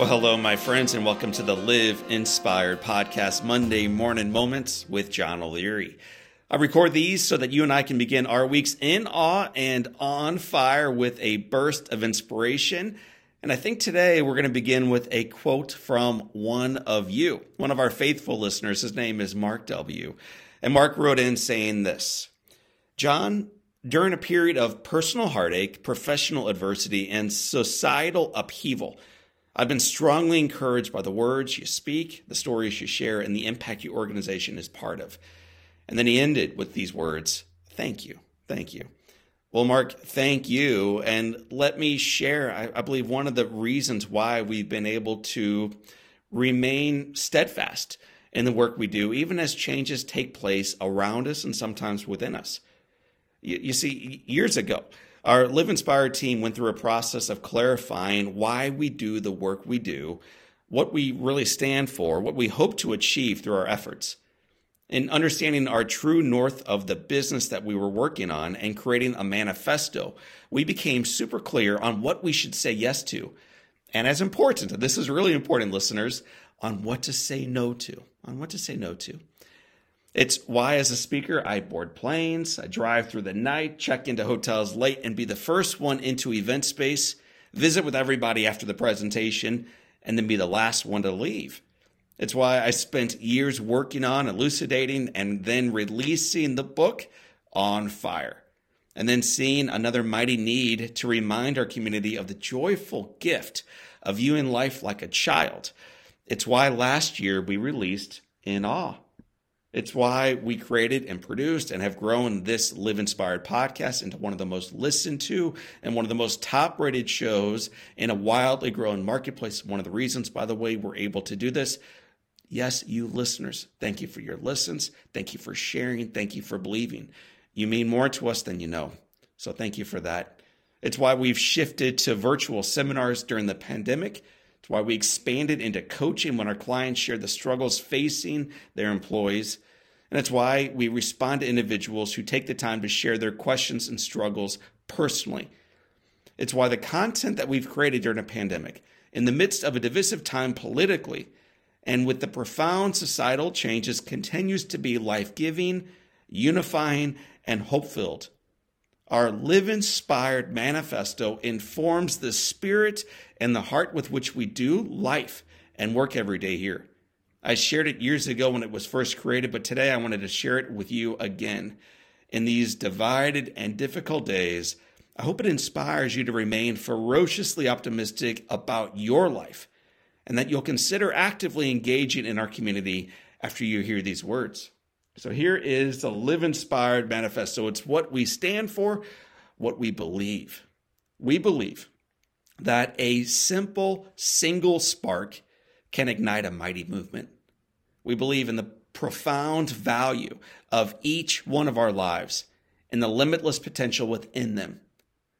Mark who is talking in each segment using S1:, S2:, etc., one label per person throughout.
S1: Well, hello, my friends, and welcome to the Live Inspired Podcast Monday Morning Moments with John O'Leary. I record these so that you and I can begin our weeks in awe and on fire with a burst of inspiration. And I think today we're going to begin with a quote from one of you, one of our faithful listeners. His name is Mark W. And Mark wrote in saying this John, during a period of personal heartache, professional adversity, and societal upheaval, I've been strongly encouraged by the words you speak, the stories you share, and the impact your organization is part of. And then he ended with these words Thank you. Thank you. Well, Mark, thank you. And let me share, I, I, believe, one of the reasons why we've been able to remain steadfast in the work we do, even as changes take place around us and sometimes within us. You, you see, years ago, our Live Inspired team went through a process of clarifying why we do the work we do, what we really stand for, what we hope to achieve through our efforts. In understanding our true north of the business that we were working on and creating a manifesto, we became super clear on what we should say yes to. And as important, this is really important, listeners, on what to say no to. On what to say no to. It's why, as a speaker, I board planes, I drive through the night, check into hotels late, and be the first one into event space, visit with everybody after the presentation, and then be the last one to leave. It's why I spent years working on elucidating and then releasing the book on fire. And then seeing another mighty need to remind our community of the joyful gift of viewing life like a child. It's why last year we released In Awe. It's why we created and produced and have grown this Live Inspired podcast into one of the most listened to and one of the most top rated shows in a wildly growing marketplace. One of the reasons, by the way, we're able to do this. Yes, you listeners, thank you for your listens. Thank you for sharing. Thank you for believing. You mean more to us than you know. So thank you for that. It's why we've shifted to virtual seminars during the pandemic. It's why we expanded into coaching when our clients shared the struggles facing their employees. And it's why we respond to individuals who take the time to share their questions and struggles personally. It's why the content that we've created during a pandemic, in the midst of a divisive time politically, and with the profound societal changes, continues to be life giving, unifying, and hope filled. Our live inspired manifesto informs the spirit and the heart with which we do life and work every day here. I shared it years ago when it was first created, but today I wanted to share it with you again. In these divided and difficult days, I hope it inspires you to remain ferociously optimistic about your life and that you'll consider actively engaging in our community after you hear these words. So here is the Live Inspired Manifesto. It's what we stand for, what we believe. We believe that a simple single spark can ignite a mighty movement. We believe in the profound value of each one of our lives and the limitless potential within them.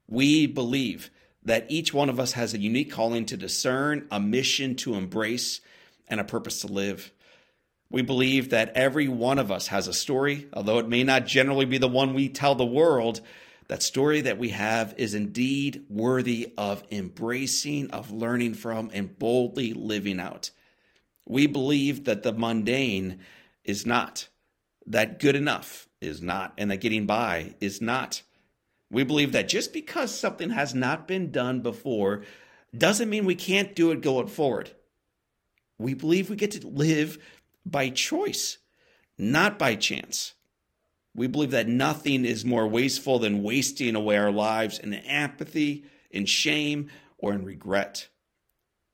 S1: We believe that each one of us has a unique calling to discern, a mission to embrace, and a purpose to live. We believe that every one of us has a story, although it may not generally be the one we tell the world. That story that we have is indeed worthy of embracing, of learning from, and boldly living out. We believe that the mundane is not, that good enough is not, and that getting by is not. We believe that just because something has not been done before doesn't mean we can't do it going forward. We believe we get to live by choice, not by chance. We believe that nothing is more wasteful than wasting away our lives in apathy, in shame, or in regret.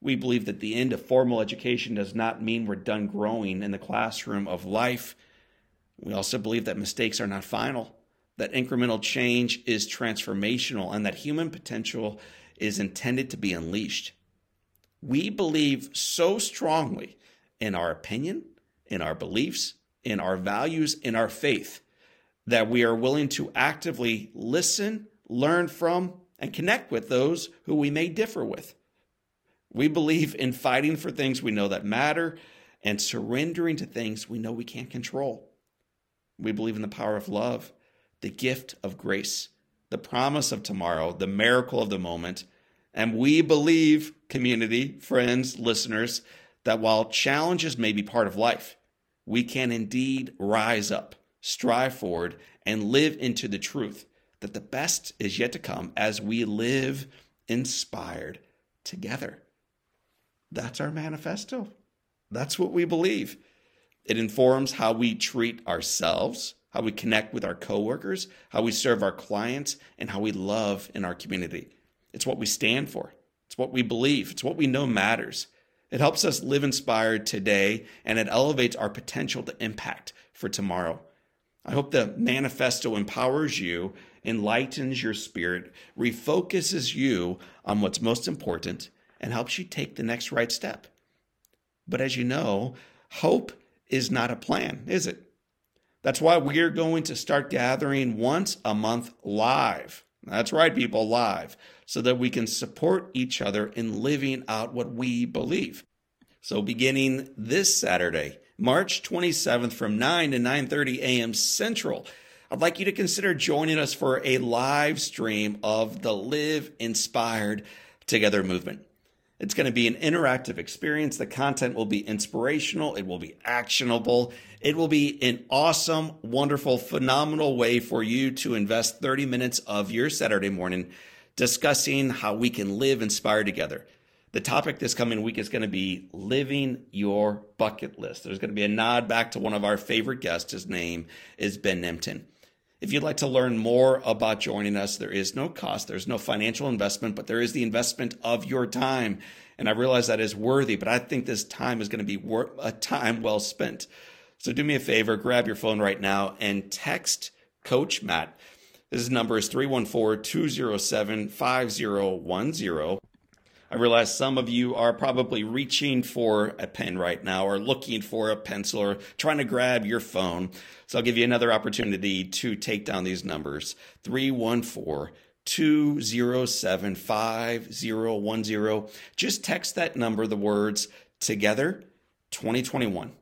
S1: We believe that the end of formal education does not mean we're done growing in the classroom of life. We also believe that mistakes are not final, that incremental change is transformational, and that human potential is intended to be unleashed. We believe so strongly in our opinion in our beliefs, in our values, in our faith, that we are willing to actively listen, learn from, and connect with those who we may differ with. We believe in fighting for things we know that matter and surrendering to things we know we can't control. We believe in the power of love, the gift of grace, the promise of tomorrow, the miracle of the moment, And we believe, community, friends, listeners, that while challenges may be part of life, we can indeed rise up, strive forward, and live into the truth that the best is yet to come as we live inspired together. That's our manifesto. That's what we believe. It informs how we treat ourselves, how we connect with our coworkers, how we serve our clients, and how we love in our community. It's what we stand for. It's what we believe. It's what we know matters. It helps us live inspired today and it elevates our potential to impact for tomorrow. I hope the manifesto empowers you, enlightens your spirit, refocuses you on what's most important, and helps you take the next right step. But as you know, hope is not a plan, is it? That's why we're going to start gathering once a month live. That's right, people, live, so that we can support each other in living out what we believe. So beginning this Saturday, March 27th from 9 to 9:30 a.m. Central, I'd like you to consider joining us for a live stream of the Live Inspired Together movement. It's going to be an interactive experience. The content will be inspirational. It will be actionable. It will be an awesome, wonderful, phenomenal way for you to invest 30 minutes of your Saturday morning discussing how we can live inspired together. The topic this coming week is going to be living your bucket list. There's going to be a nod back to one of our favorite guests. His name is Ben Nemtin. If you'd like to learn more about joining us, there is no cost, there's no financial investment, but there is the investment of your time. And I realize that is worthy, but I think this time is going to be a time well spent. So do me a favor, grab your phone right now and text Coach Matt. His number is 314 207 5010. I realize some of you are probably reaching for a pen right now or looking for a pencil or trying to grab your phone. So I'll give you another opportunity to take down these numbers 314 207 5010. Just text that number, the words together 2021.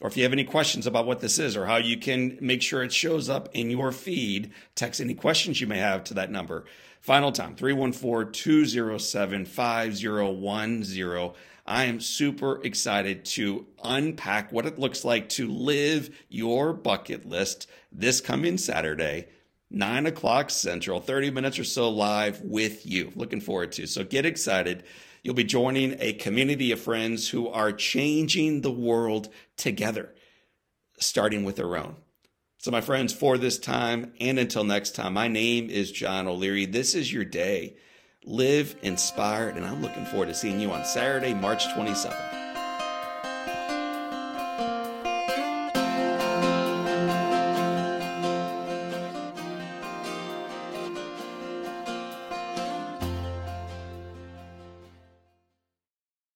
S1: Or if you have any questions about what this is or how you can make sure it shows up in your feed, text any questions you may have to that number. Final time 314 207 5010. I am super excited to unpack what it looks like to live your bucket list this coming Saturday, 9 o'clock Central, 30 minutes or so live with you. Looking forward to. So get excited. You'll be joining a community of friends who are changing the world together, starting with their own. So, my friends, for this time and until next time, my name is John O'Leary. This is your day. Live inspired, and I'm looking forward to seeing you on Saturday, March 27th.